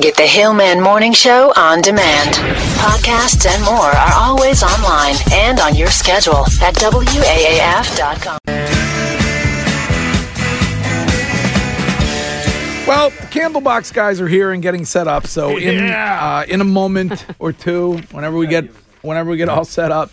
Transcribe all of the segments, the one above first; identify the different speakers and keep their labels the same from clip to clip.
Speaker 1: Get the Hillman Morning Show on demand. Podcasts and more are always online and on your schedule at WAAF.com.
Speaker 2: Well, the Candlebox guys are here and getting set up. So in uh, in a moment or two, whenever we get whenever we get all set up,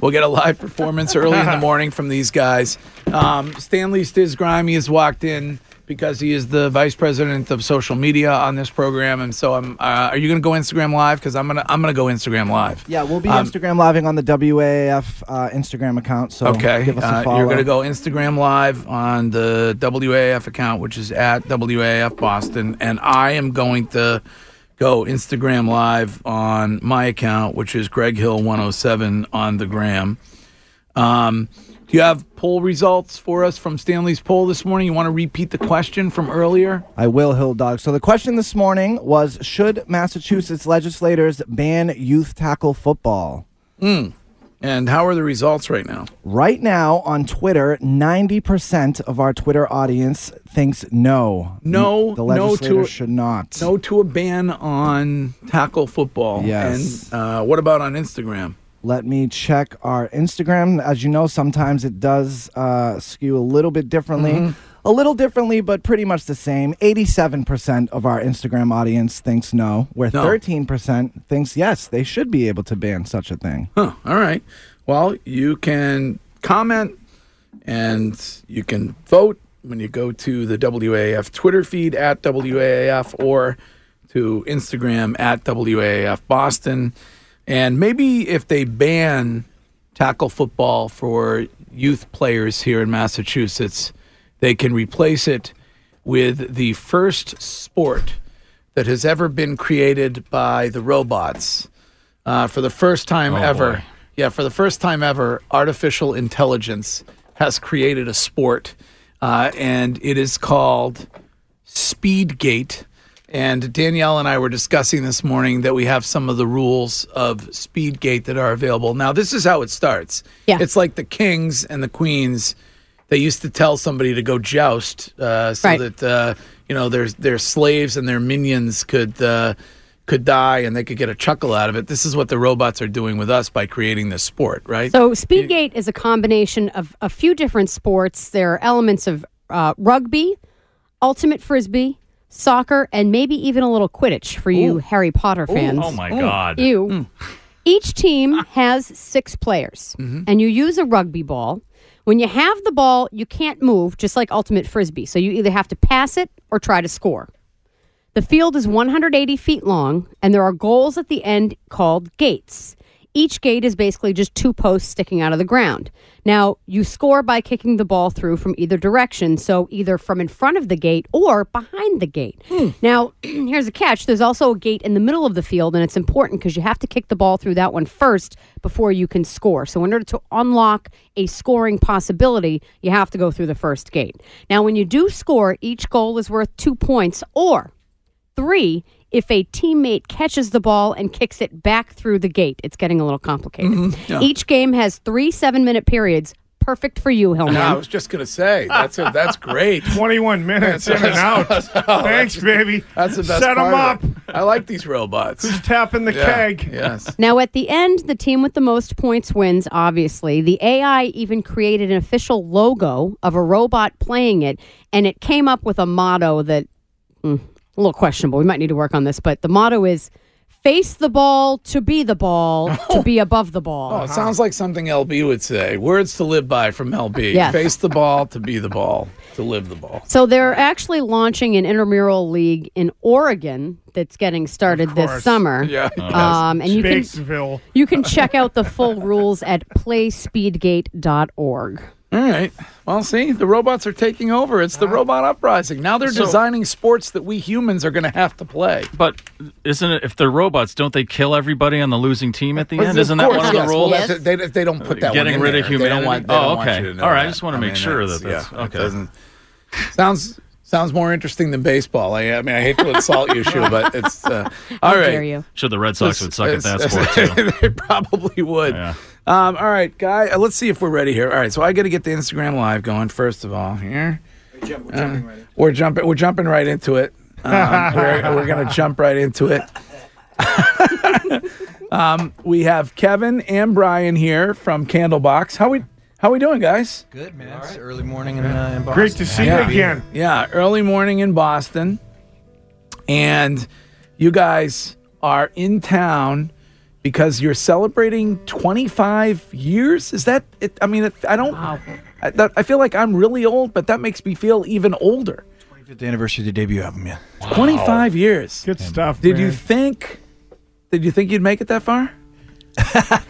Speaker 2: we'll get a live performance early in the morning from these guys. Um, Stanley Stiz Grimy has walked in because he is the vice president of social media on this program, and so I'm. Uh, are you going to go Instagram live? Because I'm gonna I'm gonna go Instagram live.
Speaker 3: Yeah, we'll be
Speaker 2: Um,
Speaker 3: Instagram living on the WAAF uh, Instagram account. So
Speaker 2: okay,
Speaker 3: give us a
Speaker 2: uh, you're going to go Instagram Live on the WAAF account, which is at WAAF Boston, and I am going to go Instagram Live on my account, which is Greg Hill 107 on the gram. Um, do you have poll results for us from Stanley's poll this morning? You want to repeat the question from earlier?
Speaker 3: I will, Hill Dog. So the question this morning was: Should Massachusetts legislators ban youth tackle football?
Speaker 2: And how are the results right now?
Speaker 3: Right now on Twitter, ninety percent of our Twitter audience thinks no.
Speaker 2: No,
Speaker 3: the
Speaker 2: no to-
Speaker 3: legislators should not.
Speaker 2: No to a ban on tackle football.
Speaker 3: Yes.
Speaker 2: And uh, what about on Instagram?
Speaker 3: Let me check our Instagram. As you know, sometimes it does uh, skew a little bit differently.
Speaker 2: Mm-hmm.
Speaker 3: A little differently, but pretty much the same. 87% of our Instagram audience thinks no, where
Speaker 2: No.
Speaker 3: 13% thinks yes, they should be able to ban such a thing.
Speaker 2: Huh, all right. Well, you can comment and you can vote when you go to the WAAF Twitter feed at WAAF or to Instagram at WAAF Boston. And maybe if they ban tackle football for youth players here in Massachusetts, they can replace it with the first sport that has ever been created by the robots. Uh, for the first time ever, yeah, for the first time ever, artificial intelligence has created a sport, uh, and it is called Speedgate. And Danielle and I were discussing this morning that we have some of the rules of Speedgate that are available. Now, this is how it starts.
Speaker 4: Yeah.
Speaker 2: It's like the kings and the queens. They used to tell somebody to go joust uh, so
Speaker 4: Right.
Speaker 2: that uh, you know their their slaves and their minions could uh, could die and they could get a chuckle out of it. This is what the robots are doing with us by creating this sport, right?
Speaker 4: So Speedgate is a combination of a few different sports. There are elements of uh, rugby, ultimate frisbee, soccer, and maybe even a little Quidditch for you Harry Potter fans.
Speaker 5: Oh my God.
Speaker 4: You. Each team has six players, and you use a rugby ball. When you have the ball, you can't move, just like ultimate frisbee. So you either have to pass it or try to score. The field is 180 feet long, and there are goals at the end called gates. Each gate is basically just two posts sticking out of the ground. Now, you score by kicking the ball through from either direction, so either from in front of the gate or behind the gate. Hmm. Now, here's a catch there's also a gate in the middle of the field, and it's important because you have to kick the ball through that one first before you can score. So, in order to unlock a scoring possibility, you have to go through the first gate. Now, when you do score, each goal is worth two points, or three if a teammate catches the ball and kicks it back through the gate. It's getting a little complicated. Each game has three seven minute periods. Perfect for you, Hillman.
Speaker 2: No, I was just gonna say that's a, that's great.
Speaker 5: 21 minutes in and out. Thanks, baby.
Speaker 2: That's the best
Speaker 5: Set 'em
Speaker 2: part
Speaker 5: up.
Speaker 2: of it. I like these robots.
Speaker 5: Who's tapping the
Speaker 2: Yeah,
Speaker 5: keg?
Speaker 2: Yes.
Speaker 4: Now, at the end, the team with the most points wins, obviously. The AI even created an official logo of a robot playing it, and it came up with a motto that, mm, a little questionable. We might need to work on this, but the motto is face the ball to be the ball, to be above the ball.
Speaker 2: Oh, it sounds like something LB would say. Words to live by from LB.
Speaker 4: Yes.
Speaker 2: Face the ball to be the ball to live the ball.
Speaker 4: So they're actually launching an intramural league in Oregon that's getting started this summer.
Speaker 2: Yeah.
Speaker 4: Um, and you can you can check out the full rules at playspeedgate.org.
Speaker 2: All right. Well, see, the robots are taking over. It's the robot uprising. Now they're
Speaker 6: So-
Speaker 2: designing sports that we humans are going to have to play.
Speaker 6: But isn't it if they're robots, don't they kill everybody on the losing team at the
Speaker 2: Of
Speaker 6: end? Isn't that
Speaker 2: course,
Speaker 6: one of
Speaker 2: yes.
Speaker 6: the
Speaker 2: Well,
Speaker 6: rules?
Speaker 2: that's- they, they don't put that
Speaker 6: Getting
Speaker 2: one in
Speaker 6: rid of
Speaker 2: there. They don't
Speaker 6: humanity?
Speaker 2: want, they
Speaker 6: Oh,
Speaker 2: don't want
Speaker 6: okay.
Speaker 2: you to
Speaker 6: All right, I just wanna
Speaker 2: I
Speaker 6: make
Speaker 2: mean,
Speaker 6: sure
Speaker 2: that's-
Speaker 6: that that's-
Speaker 2: yeah, it
Speaker 6: okay.
Speaker 2: doesn't- sounds sounds more interesting than baseball. I, I mean, I hate to insult you, Shu, but it's uh, all right.
Speaker 4: dare you.
Speaker 6: Sure, the Red Sox would suck at that sport too.
Speaker 2: they probably would.
Speaker 6: Yeah.
Speaker 2: Um, all right, guy. Uh, let's see if we're ready here. All right, so I got to get the Instagram live going first of all. Here, we're Uh, we're jumping. We're jumping right into it. Um, we're we're gonna jump right into it. um, we have Kevin and Brian here from Candlebox. How we how we doing, guys?
Speaker 7: Good man. It's early morning in, uh, in Boston.
Speaker 5: Great to see
Speaker 2: Yeah.
Speaker 5: you again.
Speaker 2: Yeah, early morning in Boston, and you guys are in town because you're celebrating 25 years. Is that? It, I mean, it, I don't. I, that, I feel like I'm really old, but that makes me feel even older.
Speaker 7: 25th anniversary of the debut album. Yeah.
Speaker 2: 25 years.
Speaker 5: Good stuff.
Speaker 2: Did you think? Did you think you'd make it that far?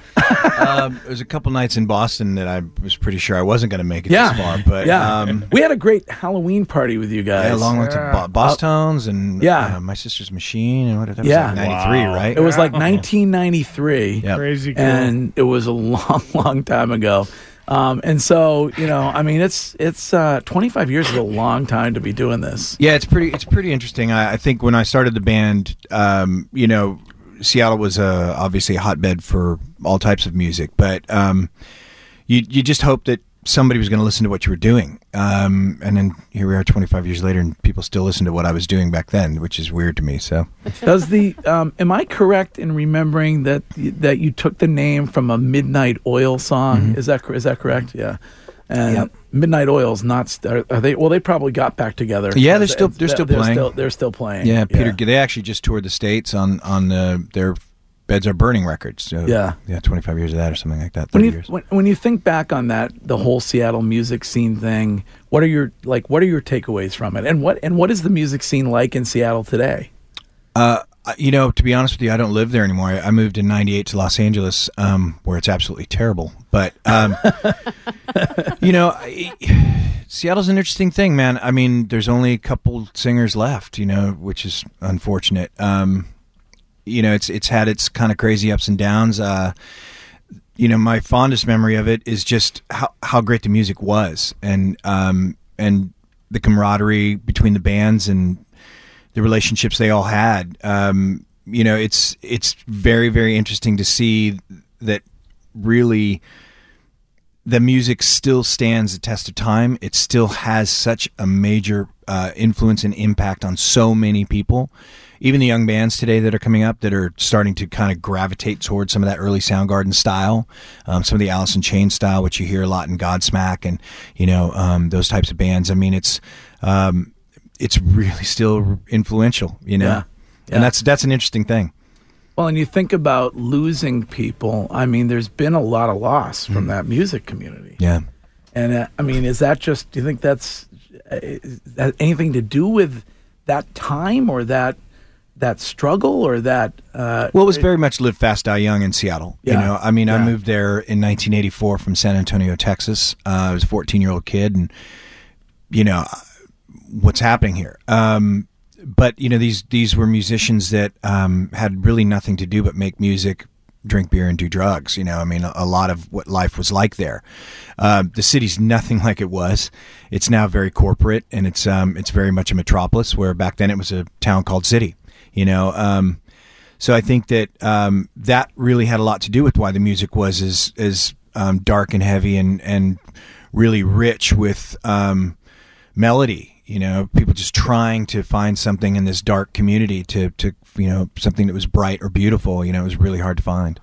Speaker 7: um, there was a couple nights in Boston that I was pretty sure I wasn't going to make it
Speaker 2: Yeah,
Speaker 7: this far, but
Speaker 2: yeah.
Speaker 7: um,
Speaker 2: we had a great Halloween party with you guys.
Speaker 7: yeah, along with the Bo- Boss and
Speaker 2: Yeah.
Speaker 7: uh, my sister's machine and what that was
Speaker 2: Yeah.
Speaker 7: like 93,
Speaker 5: Wow.
Speaker 7: right?
Speaker 2: It was like 1993.
Speaker 7: Yep.
Speaker 5: Crazy cool.
Speaker 2: and it was a long, long time ago. Um, and so, you know, I mean, it's it's uh, 25 years is a long time to be doing this.
Speaker 7: Yeah, it's pretty. It's pretty interesting. I, I think when I started the band, um, you know, Seattle was uh, obviously a hotbed for all types of music, but um, you you just hope that somebody was going to listen to what you were doing. Um, and then here we are, 25 years later, and people still listen to what I was doing back then, which is weird to me. So
Speaker 2: Does the um, am I correct in remembering that that you took the name from a Midnight Oil song? Is that is that correct? Yeah. And
Speaker 7: Yep.
Speaker 2: Midnight Oil's not are, are they well they probably got back together.
Speaker 7: Yeah, they're still-
Speaker 2: it's-
Speaker 7: they're still
Speaker 2: they're
Speaker 7: playing.
Speaker 2: Still, they're still playing.
Speaker 7: yeah, Peter, they actually just toured the states on on uh, their Beds Are Burning records. So,
Speaker 2: Yeah.
Speaker 7: yeah, 25 years of that or something like that. 30
Speaker 2: When you
Speaker 7: years.
Speaker 2: when, when you think back on that, the whole Seattle music scene thing, what are your like? What are your takeaways from it? And what and what is the music scene like in Seattle today?
Speaker 7: Uh, you know, to be honest with you, I don't live there anymore. I moved in '98 to Los Angeles, um, where it's absolutely terrible. But um, you know, I, Seattle's an interesting thing, man. I mean, there's only a couple singers left, you know, which is unfortunate. Um, you know, it's it's had its kind of crazy ups and downs. Uh, you know, my fondest memory of it is just how how great the music was, and um, and the camaraderie between the bands and the relationships they all had. Um, you know, it's it's very very interesting to see that really the music still stands the test of time. It still has such a major uh, influence and impact on so many people. Even the young bands today that are coming up that are starting to kind of gravitate towards some of that early Soundgarden style, um, some of the Alice in Chains style, which you hear a lot in Godsmack and you know um, those types of bands. I mean, it's um, it's really still influential, you know,
Speaker 2: Yeah. Yeah.
Speaker 7: and that's that's an interesting thing.
Speaker 2: Well, and you think about losing people. I mean, there's been a lot of loss from that music community.
Speaker 7: Yeah.
Speaker 2: And uh, I mean, is that just? Do you think that's uh, that anything to do with that time or that that struggle or that? Uh,
Speaker 7: Well, it was very much live fast, die young in Seattle. You know, I mean, I moved there in 1984 from San Antonio, Texas. Uh, I was a 14 year old kid, and you know, what's happening here? Um, but you know, these these were musicians that um, had really nothing to do but make music, drink beer, and do drugs. You know, I mean, a, a lot of what life was like there. Um, the city's nothing like it was. It's now very corporate, and it's um, it's very much a metropolis. Where back then it was a town called city. You know. Um, so I think that um, that really had a lot to do with why the music was as as um, dark and heavy and and really rich with um, melody. You know, people just trying to find something in this dark community to to you know something that was bright or beautiful. You know, it was really hard to find.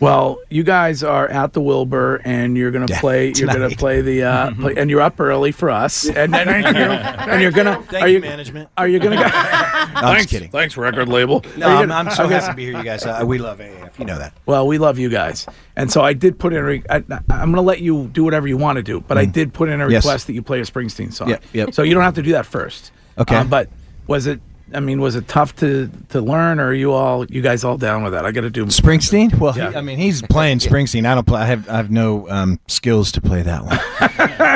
Speaker 2: Well, you guys are at the Wilbur, and you're gonna
Speaker 7: Yeah,
Speaker 2: play. You're gonna play the. Uh, play, and you're up early for us. And, and,
Speaker 5: Thank you.
Speaker 2: and you're gonna.
Speaker 7: Thank
Speaker 2: are
Speaker 7: you,
Speaker 2: you
Speaker 7: management.
Speaker 2: Are you gonna go?
Speaker 7: No, I'm just kidding.
Speaker 2: Thanks, record label.
Speaker 7: No,
Speaker 2: Are you
Speaker 7: I'm,
Speaker 2: gonna-
Speaker 7: I'm so
Speaker 2: okay.
Speaker 7: happy to be here, you guys. Uh, we love AAF. You know that.
Speaker 2: Well, we love you guys, and so I did put in. A re- I, I'm going to let you do whatever you want to do, but I did put in a
Speaker 7: Mm. Yes.
Speaker 2: request that you play a Springsteen song.
Speaker 7: Yep, yep.
Speaker 2: So you don't have to do that first.
Speaker 7: Okay.
Speaker 2: Um, but was it I mean, was it tough to to learn, or are you all you guys all down with that? I got to do
Speaker 7: Springsteen? Well,
Speaker 2: Yeah.
Speaker 7: he, I mean, he's playing Springsteen. I don't play. I have I have no um, skills to play that one.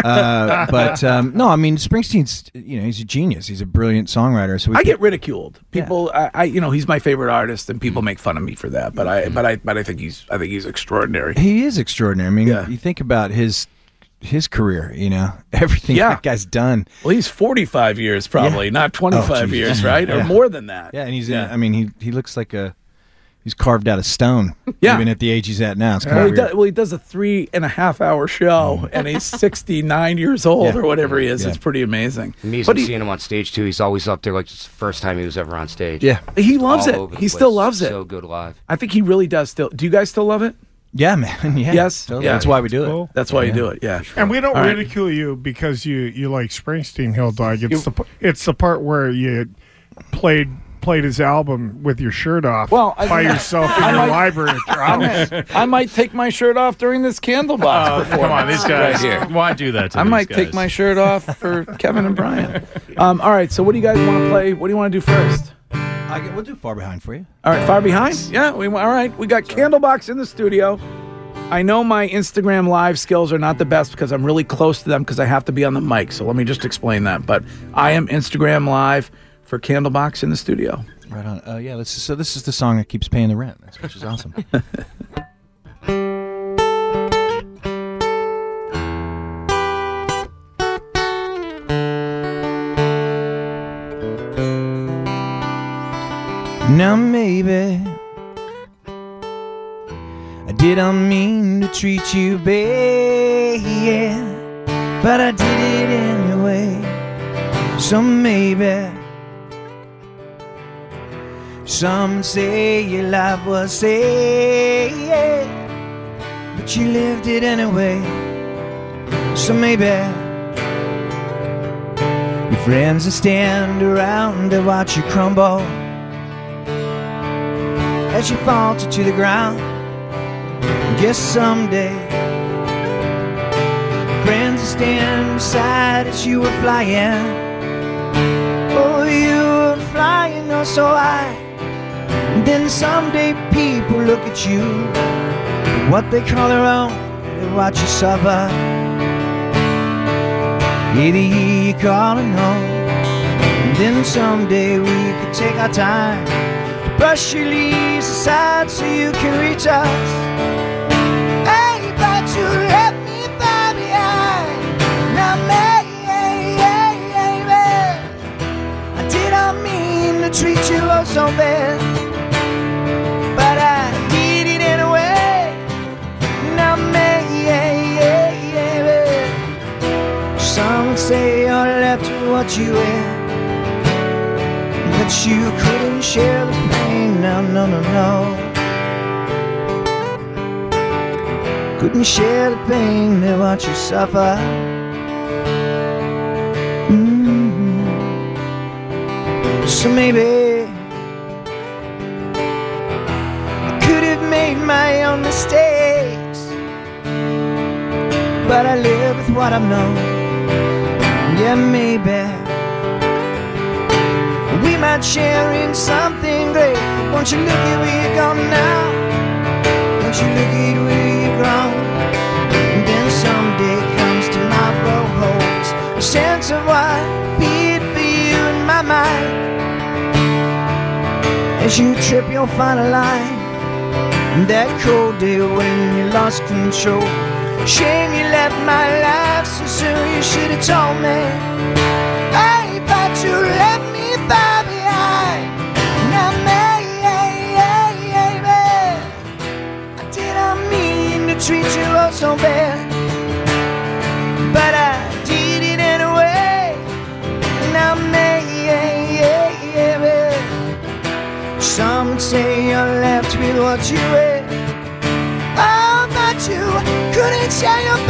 Speaker 7: uh, but um, no, I mean, Springsteen's you know he's a genius. He's a brilliant songwriter. So we
Speaker 2: I get ridiculed. People, I, I, you know, he's my favorite artist, and people make fun of me for that. But I, but I, but I think he's, I think he's extraordinary.
Speaker 7: he is extraordinary. I mean,
Speaker 2: Yeah.
Speaker 7: you think about his his career. You know, everything
Speaker 2: Yeah.
Speaker 7: that guy's done.
Speaker 2: Well, he's forty-five years, probably
Speaker 7: Yeah.
Speaker 2: not oh, twenty-five
Speaker 7: Oh, Jesus.
Speaker 2: years, right, or more than that.
Speaker 7: Yeah, and he's.
Speaker 2: Yeah.
Speaker 7: In, I mean, he he looks like a. He's carved out of stone.
Speaker 2: Yeah.
Speaker 7: Even at the age he's at now, it's kind
Speaker 2: Well
Speaker 7: of
Speaker 2: he, does, well, he does a three and a half hour show, oh. and he's 69 years old
Speaker 7: Yeah.
Speaker 2: or whatever he is.
Speaker 7: Yeah.
Speaker 2: It's pretty amazing.
Speaker 8: Amazing
Speaker 2: But he,
Speaker 8: seeing him on stage too. He's always up there like it's the first time he was ever on stage.
Speaker 7: Yeah.
Speaker 2: he loves
Speaker 8: All
Speaker 2: it. He still loves it.
Speaker 8: So good live.
Speaker 2: I think he really does still. Do you guys still love it?
Speaker 7: Yeah, man. Yeah.
Speaker 2: Yes?
Speaker 7: Totally.
Speaker 2: Yeah.
Speaker 7: That's why we do it.
Speaker 5: Cool.
Speaker 2: That's why you do it. Yeah.
Speaker 5: And we don't
Speaker 2: All right.
Speaker 5: ridicule you because you you like Springsteen Hill Dog. It's the it's the part where you played played his album with your shirt off
Speaker 2: Well, I-
Speaker 5: by yourself in
Speaker 2: I
Speaker 5: your
Speaker 2: might-
Speaker 5: library at your house.
Speaker 2: I might take my shirt off during this Candlebox
Speaker 6: Oh,
Speaker 2: performance.
Speaker 6: come on, these guys.
Speaker 2: Right here.
Speaker 6: Why do that to
Speaker 2: I might
Speaker 6: guys?
Speaker 2: take my shirt off for Kevin and Brian. Um, all right. So, what do you guys want to play? What do you want to do first?
Speaker 7: I get, we'll do far behind for you.
Speaker 2: All right, far behind. Yeah. We all right. We got Candlebox in the studio. I know my Instagram live skills are not the best because I'm really close to them because I have to be on the mic. So let me just explain that. But I am Instagram live for Candlebox in the studio.
Speaker 7: Right on. Uh, yeah. This is, so this is the song that keeps paying the rent, which is awesome. now maybe I didn't mean to treat you bad, yeah, but I did it anyway. So maybe. Some say your life was sad, but you lived it anyway. So maybe your friends will stand around to watch you crumble as you falter to the ground. Guess someday friends will stand beside as you were flying. Oh, you were flying oh so high. And then someday people look at you, what they call their own, they watch you suffer. Either you're calling home, and then someday we could take our time, brush your leaves aside so you can reach us. Hey, but you left me far behind. Now, maybe I didn't mean to treat you oh so bad but I did it anyway. Now maybe some say you're left what you had, but you couldn't share the. No, no, no, no. Couldn't share the pain that what you suffer. Mm. So maybe. I could have made my own mistakes. But I live with what I've known. Yeah, maybe we might share in something great. Won't you look at where you're gone now? Won't you look at where you're grown? And then someday comes tomorrow holds a sense of what beat for you in my mind. As you trip your final line. That cold day when you lost control. Shame you left my life so soon, you should have told me. So bad. But I did it anyway. Now, maybe some say you're left with what you had. Oh, but you couldn't share your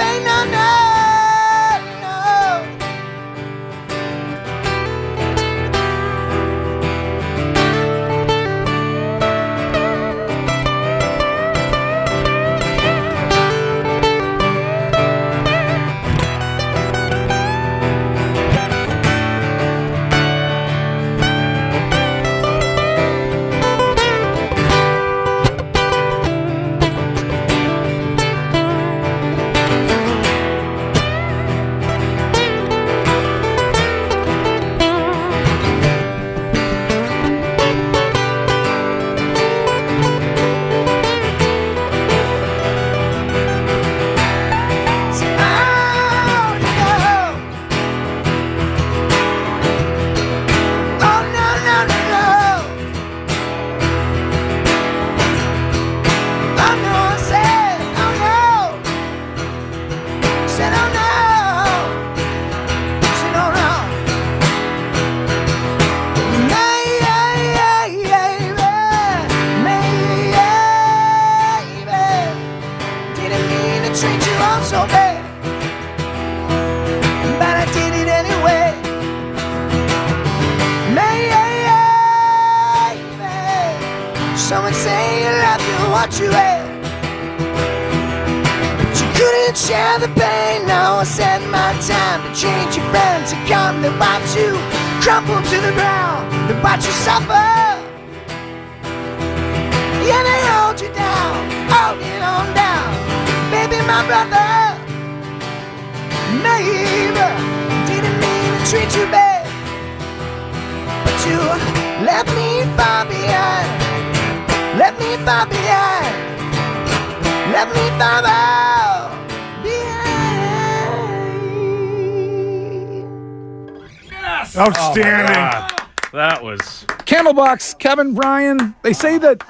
Speaker 9: say
Speaker 6: that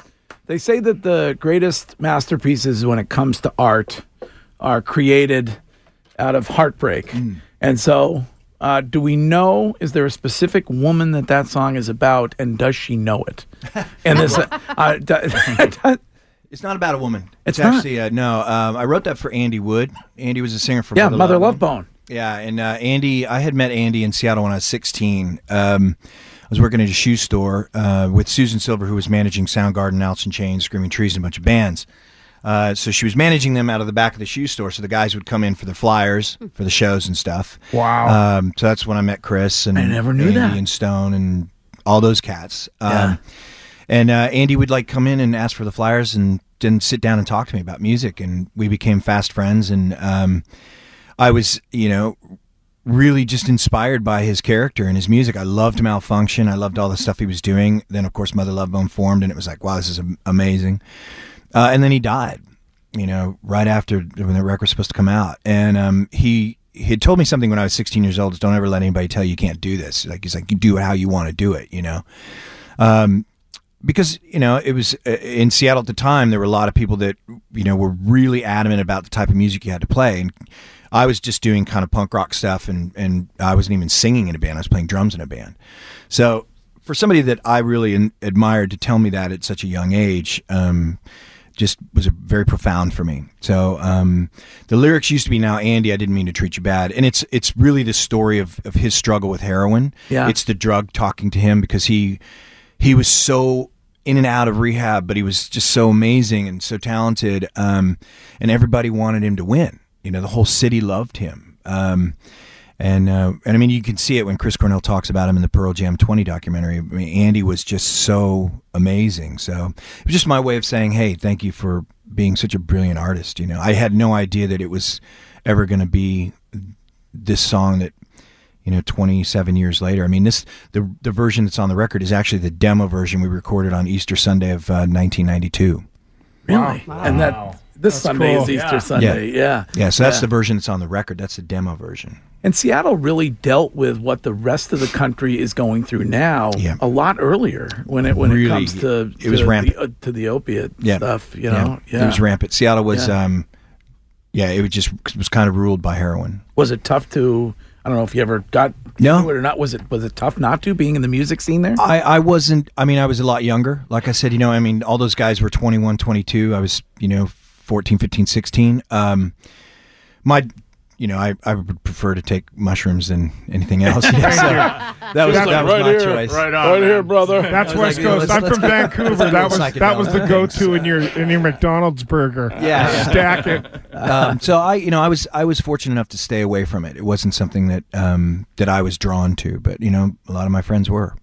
Speaker 2: they say that the greatest masterpieces when it comes to art are created out of heartbreak. And so, uh, do we know? Is there a specific woman that that song is about, and does she know it? And this, uh, d-
Speaker 7: It's not about a woman.
Speaker 2: It's
Speaker 7: It's, actually uh, no. Um, I wrote that for Andy Wood. Andy was a singer for
Speaker 2: yeah,
Speaker 7: Mother,
Speaker 2: Mother Love
Speaker 7: Love
Speaker 2: Bone.
Speaker 7: Yeah, and uh, Andy, I had met Andy in Seattle when I was 16. Um, was working at a shoe store uh, with Susan Silver, who was managing Soundgarden, Alice in Chains, Screaming Trees, and a bunch of bands. Uh, so she was managing them out of the back of the shoe store. So the guys would come in for the flyers, for the shows and stuff.
Speaker 2: Wow.
Speaker 7: Um, so that's when I met Chris and
Speaker 2: I never knew
Speaker 7: Andy
Speaker 2: that.
Speaker 7: and Stone and all those cats. Um,
Speaker 2: Yeah.
Speaker 7: And uh, Andy would like come in and ask for the flyers and then sit down and talk to me about music, and we became fast friends. And um, I was, you know, really just inspired by his character and his music. I loved Malfunkshun. I loved all the stuff he was doing. Then, of course, Mother Love Bone formed, and it was like, wow, this is amazing. Uh, and then he died, you know, right after when the record was supposed to come out. And um, he he had told me something when I was 16 years old: is don't ever let anybody tell you you can't do this. Like he's like, you do it how you want to do it, you know. Um, because you know it was uh, in Seattle at the time. There were a lot of people that you know were really adamant about the type of music you had to play, and I was just doing kind of punk rock stuff, and and I wasn't even singing in a band. I was playing drums in a band. So for somebody that I really in, admired to tell me that at such a young age, um, just was a very profound for me. So um, the lyrics used to be now Andy, I didn't mean to treat you bad, and it's it's really the story of of his struggle with heroin.
Speaker 2: Yeah.
Speaker 7: it's the drug talking to him because he he was so in and out of rehab, but he was just so amazing and so talented, um, and everybody wanted him to win. You know, the whole city loved him. Um, and uh, and I mean, you can see it when Chris Cornell talks about him in the Pearl Jam 20 documentary. I mean, Andy was just so amazing. So it was just my way of saying, hey, thank you for being such a brilliant artist. You know, I had no idea that it was ever going to be this song that you know 27 years later i mean this the the version that's on the record is actually the demo version we recorded on easter sunday of uh, 1992
Speaker 2: Really? And that this Sunday is Easter Sunday. Yeah.
Speaker 7: yeah so that's
Speaker 2: Yeah.
Speaker 7: the version that's on the record that's the demo version
Speaker 2: And Seattle really dealt with what the rest of the country is going through now a lot earlier when it when it comes to
Speaker 7: it was
Speaker 2: to
Speaker 7: rampant.
Speaker 2: the, uh, to the opiate
Speaker 7: yeah
Speaker 2: stuff. You know, yeah.
Speaker 7: it was rampant seattle was
Speaker 2: Yeah.
Speaker 7: um yeah it was just it was kind of ruled by heroin
Speaker 2: Was it tough to? I don't know if you ever got
Speaker 7: No.
Speaker 2: it or not. Was it was it tough not to being in the music scene there?
Speaker 7: I, I wasn't i mean i was a lot younger like i said you know i mean all those guys were 21 22 i was you know 14 15 16 um my you know i, I would prefer to take mushrooms than anything else Yeah, so that was
Speaker 5: That's
Speaker 7: that was
Speaker 5: right
Speaker 7: my
Speaker 5: here.
Speaker 7: choice
Speaker 5: Right on, Right here, brother. That's West
Speaker 7: like,
Speaker 5: Coast.
Speaker 7: let's-
Speaker 5: I'm
Speaker 7: let's
Speaker 5: from Vancouver.
Speaker 7: let's go
Speaker 5: That was that was the go-to in your in your McDonald's burger.
Speaker 7: Yeah.
Speaker 5: stack it.
Speaker 7: um, so I, you know, I was I was fortunate enough to stay away from it. It wasn't something that um, that I was drawn to, but you know, a lot of my friends were.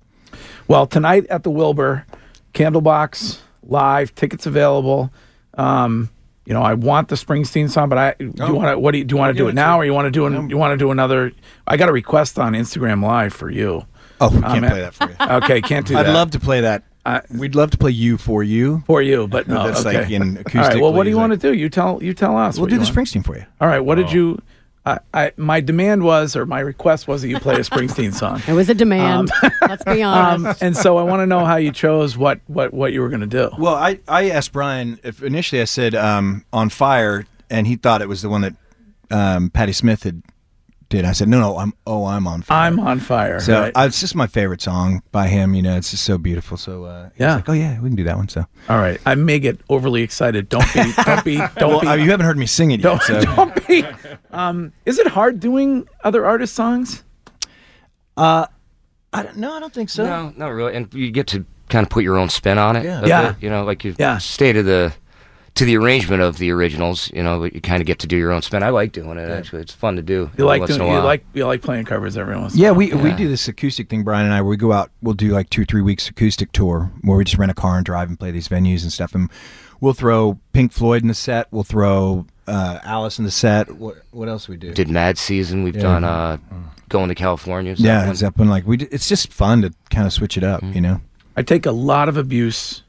Speaker 2: Well, tonight at the Wilbur, Candlebox live, tickets available. Um, you know, I want the Springsteen song, but I do
Speaker 7: Oh.
Speaker 2: you want to? What do you do? You want to do it now, or you want to do? An, you want to do another? I got a request on Instagram Live for you.
Speaker 7: Oh, we can't
Speaker 2: Um,
Speaker 7: play that for you.
Speaker 2: Okay, can't do that.
Speaker 7: I'd love to play that. We'd love to play you for you
Speaker 2: for you, but no,
Speaker 7: that's
Speaker 2: okay.
Speaker 7: like in
Speaker 2: All
Speaker 7: acoustically.
Speaker 2: right. Well, what do you
Speaker 7: like-
Speaker 2: want to do? You tell. You tell us.
Speaker 7: We'll do the
Speaker 2: want.
Speaker 7: Springsteen for you.
Speaker 2: All right. What
Speaker 7: Oh.
Speaker 2: did you? I, I my demand was, or my request was that you play a Springsteen song.
Speaker 4: It was a demand. Let's be honest.
Speaker 2: Um, and so I want to know how you chose what what what you were going to do.
Speaker 7: Well, I, I asked Brian if initially I said um, on fire, and he thought it was the one that um, Patti Smith had did. I said no, no, I'm oh, I'm on fire.
Speaker 2: I'm on fire.
Speaker 7: So
Speaker 2: right?
Speaker 7: uh, it's just my favorite song by him. You know, it's just so beautiful. So uh,
Speaker 2: Yeah.
Speaker 7: like, oh yeah, we can do that one. So
Speaker 2: All right, I may get overly excited. Don't be, don't be, don't
Speaker 7: well,
Speaker 2: be.
Speaker 7: I mean, you haven't heard me sing it yet.
Speaker 2: don't,
Speaker 7: so.
Speaker 2: don't be. Um, is it hard doing other artists' songs?
Speaker 7: Uh, I don't, no, I don't think so.
Speaker 8: No, not really. And you get to kind of put your own spin on it.
Speaker 7: Yeah.
Speaker 2: Yeah.
Speaker 8: bit, you know, like you
Speaker 2: Yeah.
Speaker 8: stay to the to the arrangement of the originals. You know, you kind of get to do your own spin. I like doing it. Actually, it's fun to do.
Speaker 2: You like doing,
Speaker 8: in a
Speaker 2: you like you like playing covers every once. in a
Speaker 7: Yeah,
Speaker 2: while.
Speaker 7: we we do this acoustic thing, Brian and I, where we go out. We'll do like two, three weeks acoustic tour where we just rent a car and drive and play these venues and stuff. And we'll throw Pink Floyd in the set. We'll throw uh, Alice in the set. What what else we do?
Speaker 8: did Mad Season. We've
Speaker 7: Yeah.
Speaker 8: done uh, going to California.
Speaker 7: yeah,
Speaker 8: Zeppelin.
Speaker 7: Zeppelin. Like we, d- it's just fun to kind of switch it up,
Speaker 8: Mm-hmm.
Speaker 7: you know.
Speaker 2: I take a lot of abuse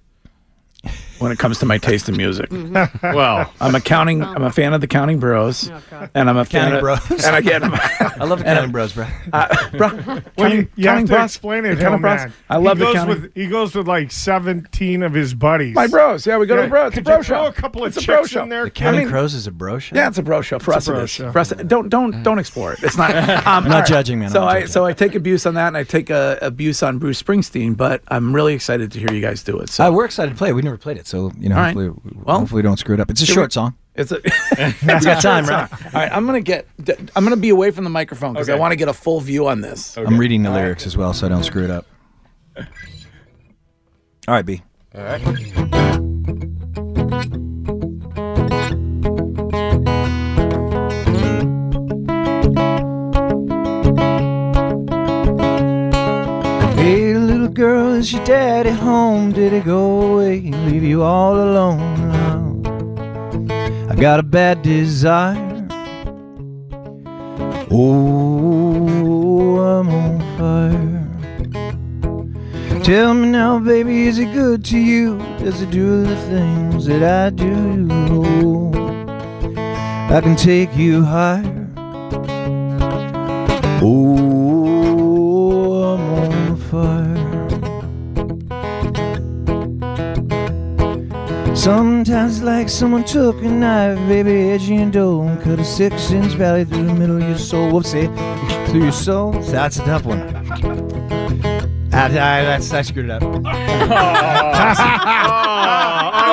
Speaker 2: when it comes to my taste in music.
Speaker 6: Well,
Speaker 2: I'm a counting. I'm a fan of the Counting Bros, and I'm a fan
Speaker 7: Counting
Speaker 2: of,
Speaker 7: Bros.
Speaker 2: And again,
Speaker 7: I love the Counting Bros, bro.
Speaker 2: uh, bro,
Speaker 5: Well,
Speaker 2: counting,
Speaker 5: you, you have to
Speaker 2: bros,
Speaker 5: explain it,
Speaker 2: counting bros.
Speaker 5: man.
Speaker 2: I love
Speaker 5: he
Speaker 2: the counting.
Speaker 5: with he goes with like seventeen of his buddies.
Speaker 2: my bros, yeah, we go to
Speaker 5: Yeah,
Speaker 2: the bro. It's a
Speaker 5: could
Speaker 2: bro
Speaker 5: you throw
Speaker 2: show.
Speaker 5: a couple of
Speaker 2: it's a bro show.
Speaker 5: in there?
Speaker 7: The Counting
Speaker 2: I mean-
Speaker 7: Crows is a bro show.
Speaker 2: Yeah, it's a bro show. For us,
Speaker 5: a bro
Speaker 2: is.
Speaker 5: show.
Speaker 2: For us, don't don't don't explore it. It's not. Um,
Speaker 7: I'm not judging, man.
Speaker 2: So I so I take abuse on that, and I take uh, abuse on Bruce Springsteen. But I'm really excited to hear you guys do it. So
Speaker 7: Uh, we're excited to play. We never played it, so you know,
Speaker 2: All right.
Speaker 7: hopefully,
Speaker 2: Well,
Speaker 7: hopefully we don't screw it up. It's a
Speaker 2: here we-
Speaker 7: short song.
Speaker 2: It's a.
Speaker 7: We got time, right?
Speaker 2: All right, I'm gonna get. I'm gonna be away from the microphone because I want to get a full view on this.
Speaker 7: I'm reading the lyrics as well, so I don't screw it up. All right, B. Hey, little girl, is your daddy home? Did he go away, and leave you all alone now? I got a bad desire. Oh, I'm on fire. Tell me now, baby, is it good to you? Does it do the things that I do? I can take you higher. Oh, fire. Sometimes like someone took a knife, baby, edgy and dull, and cut a six-inch valley through the middle of your soul. Whoopsie, through your soul. That's a tough one. I, I, that's, I screwed it up.
Speaker 6: oh, that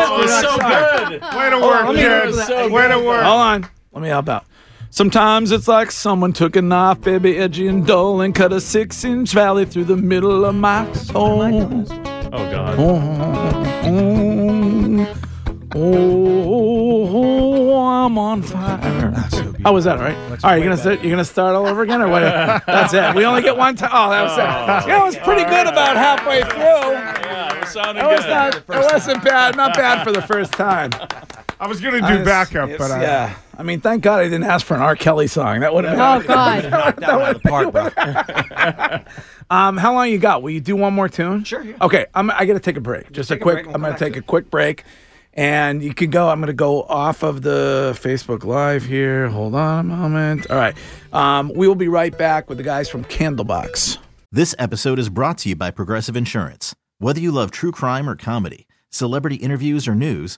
Speaker 6: oh, was oh, so oh, good.
Speaker 5: Way to work,
Speaker 2: let me-
Speaker 5: kid.
Speaker 6: so
Speaker 5: Way to work.
Speaker 2: Hold on. Let me help out. Sometimes it's like someone took a knife, baby, edgy and dull, and cut a six-inch valley through the middle of my soul.
Speaker 6: Oh, oh God.
Speaker 2: Oh, oh, oh, I'm on fire. How was that? All right. All right. You're gonna start, you're gonna start all over again, or what? That's it. We only get one time. Oh, that was it. You know, it was pretty good about halfway through.
Speaker 6: Yeah, it was sounding
Speaker 2: That was
Speaker 6: good.
Speaker 2: not. It wasn't bad. Not bad for the first time.
Speaker 5: I was gonna do
Speaker 2: was-
Speaker 5: backup, but I,
Speaker 2: yeah. I mean, thank God I didn't ask for an R. Kelly song. That would have been.
Speaker 4: Oh God!
Speaker 7: Knocked that one out of the park, bro.
Speaker 2: Um, how long you got? Will you do one more tune?
Speaker 7: Sure, yeah.
Speaker 2: Okay, I'm. I got to take a break. Just a
Speaker 7: take a
Speaker 2: quick.
Speaker 7: break, we'll
Speaker 2: I'm
Speaker 7: come
Speaker 2: going
Speaker 7: back
Speaker 2: to take
Speaker 7: to
Speaker 2: a quick break, and you can go. I'm going to go off of the Facebook Live here. Hold on a moment. All right. Um, we will be right back with the guys from Candlebox.
Speaker 10: This episode is brought to you by Progressive Insurance. Whether you love true crime or comedy, celebrity interviews or news,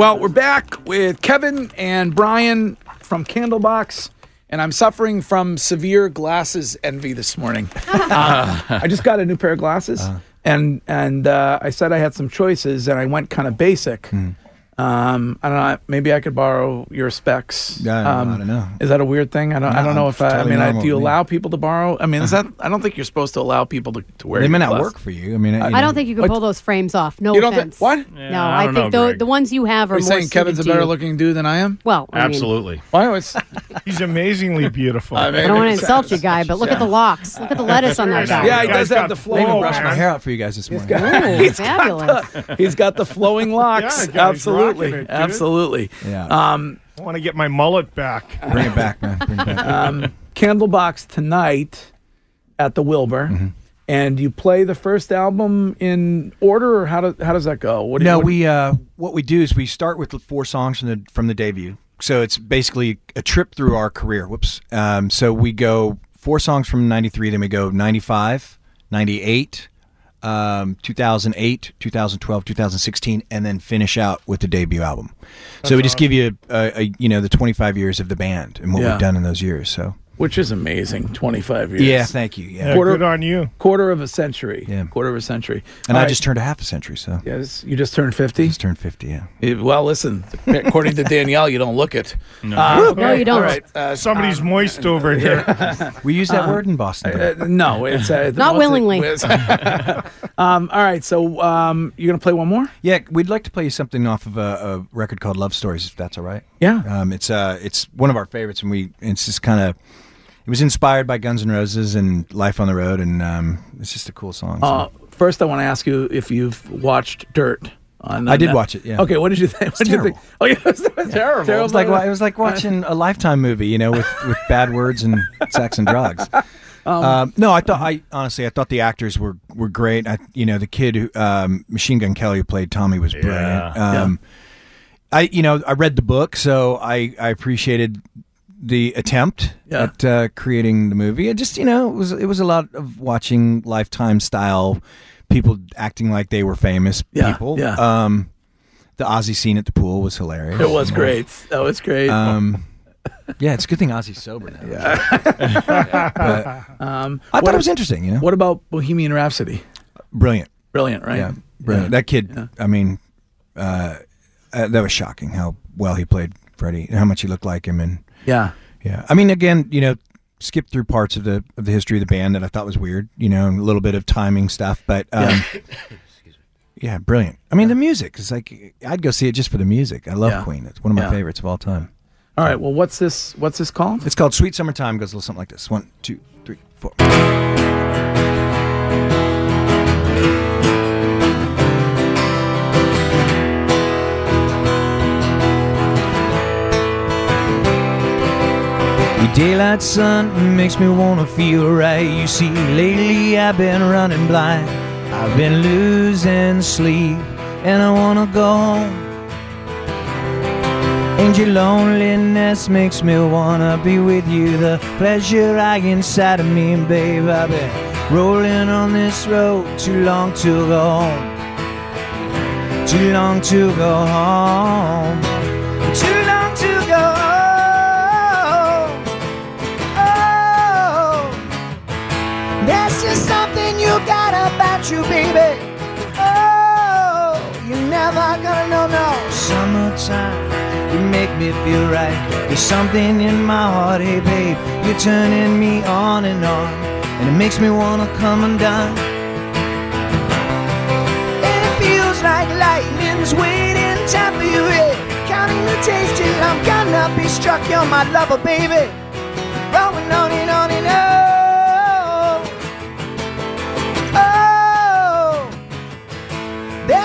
Speaker 2: Well, we're back with Kevin and Brian from Candlebox, and I'm suffering from severe glasses envy this morning. Uh, I just got a new pair of glasses, and and uh, I said I had some choices, and I went kind of basic. Um, I don't know. Maybe I could borrow your specs.
Speaker 7: Yeah, I don't know,
Speaker 2: Um,
Speaker 7: I don't know.
Speaker 2: Is that a weird thing? I don't. I don't know
Speaker 7: it's
Speaker 2: if I.
Speaker 7: totally
Speaker 2: I mean, I, do you
Speaker 7: me.
Speaker 2: allow people to borrow? I mean, is that? I don't think you're supposed to allow people to, to wear.
Speaker 7: They may not
Speaker 2: glasses.
Speaker 7: work for you. I mean, you
Speaker 4: I
Speaker 7: know.
Speaker 4: don't think you can
Speaker 2: What-
Speaker 4: pull those frames off. No
Speaker 2: You don't think
Speaker 4: offense.
Speaker 2: what?
Speaker 4: no,
Speaker 6: I
Speaker 4: I, think
Speaker 6: know,
Speaker 4: the the ones you have are,
Speaker 2: Are you
Speaker 4: more
Speaker 2: saying Kevin's a better looking dude than I am?
Speaker 4: Well, I mean,
Speaker 6: Absolutely.
Speaker 2: Why? It's,
Speaker 5: he's amazingly beautiful.
Speaker 2: I mean,
Speaker 4: I don't want to insult you, guy, but look at the locks. Look at the lettuce on that guy.
Speaker 2: Yeah, he does have the
Speaker 5: flow,
Speaker 7: I brushed my hair out for you guys this morning.
Speaker 4: Ooh, fabulous.
Speaker 2: He's got the flowing locks.
Speaker 5: Yeah, guy's
Speaker 2: Absolutely.
Speaker 5: it, dude.
Speaker 2: Absolutely.
Speaker 7: Yeah.
Speaker 2: Um,
Speaker 5: I want to get my mullet back.
Speaker 7: Bring it back, man. Bring it back.
Speaker 2: um, Candlebox tonight at the Wilbur.
Speaker 7: Mm-hmm.
Speaker 2: And you play the first album in order, or how, do, how does that go? What do you-
Speaker 7: no,
Speaker 2: what-
Speaker 7: we uh, what we do is we start with the four songs from the from the debut. So it's basically a trip through our career. Whoops. Um, so we go four songs from '93, then we go '95, 98, um, 2008, 2012, 2016, and then finish out with the debut album. so we just give you a, a, you know the 25 years of the band and what
Speaker 2: Yeah.
Speaker 7: we've done in those years. So
Speaker 2: Which is amazing. 25 years.
Speaker 7: Yeah, thank you. Yeah.
Speaker 2: Quarter,
Speaker 5: good on you.
Speaker 2: Quarter of a century.
Speaker 7: Yeah.
Speaker 2: Quarter of a century.
Speaker 7: and
Speaker 2: All
Speaker 7: I
Speaker 2: right.
Speaker 7: just turned a half a century. So
Speaker 2: Yes, you just turned 50?
Speaker 7: just turned 50. Yeah.
Speaker 2: Eh, Well, listen, according to Danielle, you don't look it.
Speaker 6: No.
Speaker 2: Uh,
Speaker 4: No, you don't.
Speaker 2: All right. Uh,
Speaker 5: Somebody's moist over here.
Speaker 7: We use that word in Boston.
Speaker 2: uh, no, it's uh,
Speaker 4: Not willingly.
Speaker 2: um, all right, so um, you're gonna play one more?
Speaker 7: Yeah, we'd like to play you something off of a, a record called Love Stories, if that's all right.
Speaker 2: Yeah.
Speaker 7: Um, it's uh, it's one of our favorites, and we it's just kind of it was inspired by Guns N' Roses and Life on the Road, and um, it's just a cool song. so-
Speaker 2: Uh, first, I want to ask you if you've watched Dirt. On,
Speaker 7: I did
Speaker 2: Net-
Speaker 7: watch it, yeah.
Speaker 2: Okay, what did you think? What did you think?
Speaker 7: terrible.
Speaker 2: Oh, yeah, it was, it was terrible.
Speaker 7: it was like it was like watching a Lifetime movie, you know, with, with bad words and sex and drugs. Um, no, I thought I honestly I thought the actors were were great. I, you know, the kid who um, Machine Gun Kelly who played Tommy was brilliant.
Speaker 6: Yeah.
Speaker 7: Um, I you know I read the book, so I I appreciated the attempt
Speaker 2: Yeah.
Speaker 7: at uh, creating the movie. It just you know it was it was a lot of watching Lifetime style people acting like they were famous
Speaker 2: Yeah,
Speaker 7: people.
Speaker 2: yeah.
Speaker 7: Um, the Ozzy scene at the pool was hilarious.
Speaker 2: It was great. That was great.
Speaker 7: Um, yeah, it's a good thing Ozzy's sober now. But
Speaker 2: Um,
Speaker 7: I thought it was interesting. You know,
Speaker 2: What about Bohemian Rhapsody?
Speaker 7: brilliant.
Speaker 2: Brilliant, right?
Speaker 7: Yeah, brilliant. That kid.
Speaker 2: Yeah.
Speaker 7: I mean, uh, uh, that was shocking how well he played Freddie, and how much he looked like him, and
Speaker 2: Yeah.
Speaker 7: yeah. I mean, again, you know, skip through parts of the of the history of the band that I thought was weird. You know, and a little bit of timing stuff, but. Um, Yeah, brilliant. I mean, the music is like I'd go see it just for the music. I love
Speaker 2: Yeah.
Speaker 7: Queen. It's one of my
Speaker 2: Yeah.
Speaker 7: favorites of all time.
Speaker 2: All right. Well, what's this? What's this called?
Speaker 7: It's called Sweet Summertime. Goes a little something like this. One, two, three, four. Daylight sun makes me wanna feel right. You see, lately I've been running blind. I've been losing sleep, and I wanna go home. And your loneliness makes me wanna be with you. The pleasure I inside of me, and babe. I've been rolling on this road too long to go home. Too long to go home.
Speaker 11: You got about you, baby. Oh, you're never gonna know, no.
Speaker 7: Summertime, you make me feel right. There's something in my heart, hey babe. You're turning me on and on, and it makes me wanna come undone.
Speaker 11: And it feels like lightning's waiting time for you. Yeah. Counting the days till I'm gonna be struck. You're my lover, baby.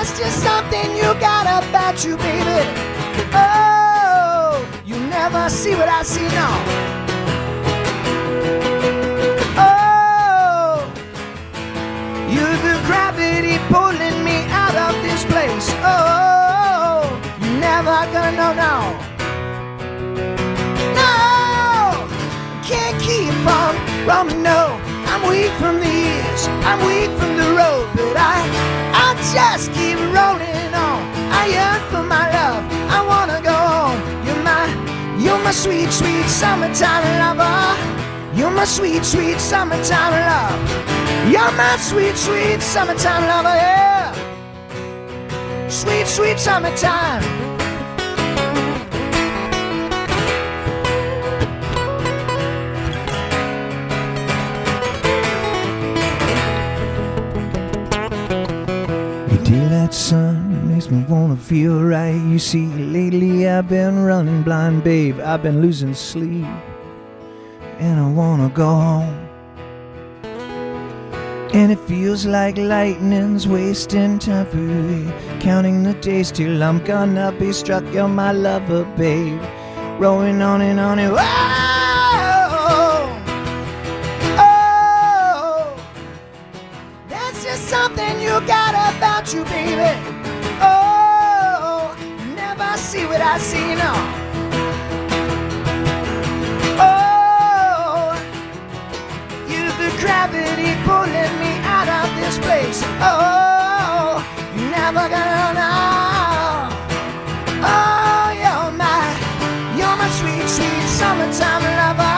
Speaker 11: There's just something you got about you, baby. Oh, you never see what I see now. Oh. You're the gravity pulling me out of this place. Oh, you're never gonna know now. No, can't keep on roaming. No, I'm weak from the years. I'm weak from the road, just keep rolling on. I yearn for my love. I wanna go home. You're my, you're my sweet, sweet summertime lover. You're my sweet, sweet summertime love. You're my sweet, sweet summertime lover, yeah. Sweet, sweet summertime.
Speaker 7: Daylight sun makes me wanna feel right. You see, lately I've been running blind, babe. I've been losing sleep, and I wanna go home. And it feels like lightning's wasting time for you. Counting the days till I'm gonna be struck. You're my lover, babe. Rolling on and on and
Speaker 11: Oh, about you, baby. Oh, never see what I see now. Oh, you're the gravity pulling me out of this
Speaker 9: place. Oh, never gonna know. Oh, you're my, you're my sweet, sweet summertime lover.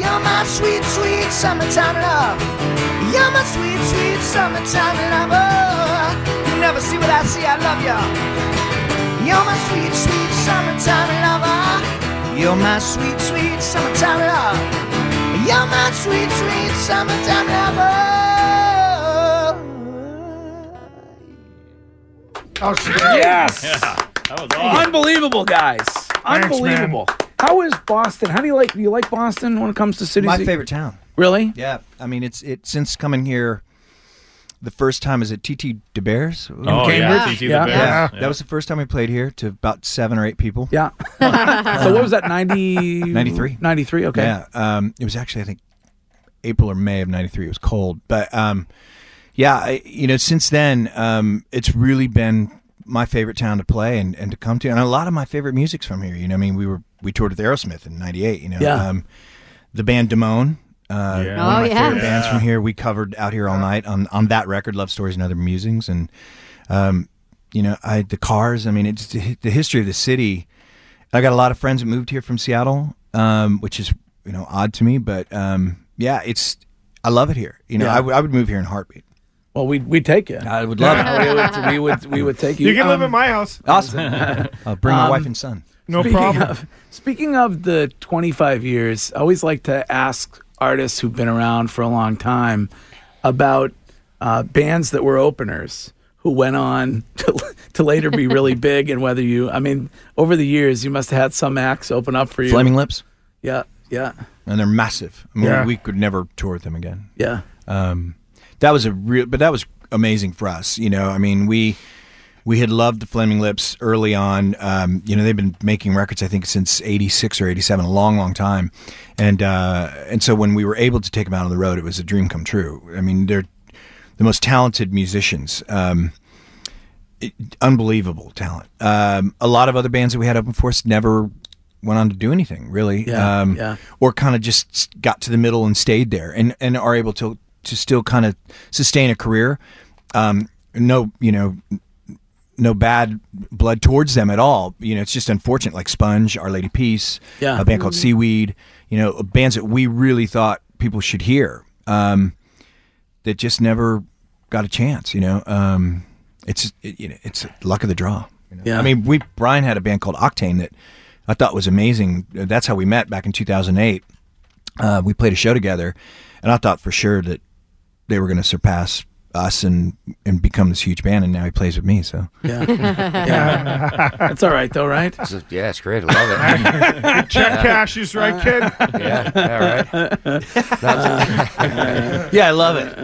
Speaker 9: You're my sweet, sweet summertime love. You're my sweet, sweet summertime lover. You never see what I see, I love you. You're my sweet, sweet summertime lover. You're my sweet, sweet summertime love. You're my sweet, sweet summertime lover.
Speaker 5: Oh, shit.
Speaker 2: Yes.
Speaker 6: That was awesome.
Speaker 2: Unbelievable, guys.
Speaker 5: man.
Speaker 2: Unbelievable. How is Boston? How do you like? Do you like Boston when it comes to cities?
Speaker 7: My favorite town.
Speaker 2: Really?
Speaker 7: Yeah, I mean it's it since coming here. The first time is at TT the Bear's.
Speaker 6: Oh,
Speaker 2: Cambridge?
Speaker 6: yeah. TT
Speaker 2: Yeah.
Speaker 6: Bears.
Speaker 7: Yeah,
Speaker 6: Yeah.
Speaker 7: that was the first time we played here to about seven or eight people.
Speaker 2: Yeah. so what was that? 90...
Speaker 7: 93.
Speaker 2: 93, okay.
Speaker 7: Yeah, um, it was actually I think April or May of '93. It was cold, but um, yeah, I, you know, since then um, it's really been my favorite town to play and, and to come to, and a lot of my favorite music's from here. You know, I mean, we were we toured with Aerosmith in '98. You know,
Speaker 2: Yeah.
Speaker 7: um, the band Damone. Uh,
Speaker 6: Yeah.
Speaker 7: One of
Speaker 4: Oh,
Speaker 7: my
Speaker 4: yeah.
Speaker 7: favorite bands from here. We covered out here all night on, on that record, Love Stories and Other Musings, and um, you know, I the Cars. I mean, it's the, the history of the city. I got a lot of friends that moved here from Seattle, um, which is you know odd to me, but um, yeah, it's I love it here. You know,
Speaker 2: Yeah.
Speaker 7: I, would- move here in a heartbeat.
Speaker 2: Well, we'd, we'd take you.
Speaker 7: I would love it.
Speaker 2: we, would, we, would, we would take you.
Speaker 5: You can live
Speaker 2: Um,
Speaker 5: at my house.
Speaker 7: Awesome. I'll bring my
Speaker 2: Um,
Speaker 7: wife and son.
Speaker 5: No
Speaker 2: speaking
Speaker 5: problem.
Speaker 2: Of, speaking of the 25 years, I always like to ask artists who've been around for a long time about uh, bands that were openers who went on to, to later be really big and whether you, I mean, over the years, you must have had some acts open up for you.
Speaker 7: Flaming Lips,
Speaker 2: Yeah, yeah,
Speaker 7: and they're massive. I mean,
Speaker 5: Yeah.
Speaker 7: we could never tour with them again.
Speaker 2: yeah.
Speaker 7: um, that was a real, but that was amazing for us. You know, I mean, we we had loved the Flaming Lips early on. Um, you know, they've been making records, I think, since '86 or '87, a long, long time. And uh, and so when we were able to take them out on the road, it was a dream come true. I mean, they're the most talented musicians. Um, it- unbelievable talent. Um, a lot of other bands that we had open for us never went on to do anything really,
Speaker 2: Yeah,
Speaker 7: um,
Speaker 2: yeah.
Speaker 7: or kind of just got to the middle and stayed there, and and are able to to still kind of sustain a career. Um, no, you know, no bad blood towards them at all. You know, it's just unfortunate. Like Sponge, Our Lady Peace,
Speaker 2: Yeah.
Speaker 7: a band called Seaweed. You know, bands that we really thought people should hear. Um, that just never got a chance. You know, um, it's it, you know it's luck of the draw. you know.
Speaker 2: Yeah.
Speaker 7: I mean, we Brian had a band called Octane that I thought was amazing. That's how we met back in 2008. Uh, we played a show together, and I thought for sure that they were going to surpass us and and become this huge band. And now he plays with me. So
Speaker 2: Yeah. yeah. That's all right, though, right?
Speaker 8: It's a- yeah, it's great. I love it.
Speaker 5: Check cashes, right, kid?
Speaker 8: yeah, yeah, right.
Speaker 7: yeah, I love it.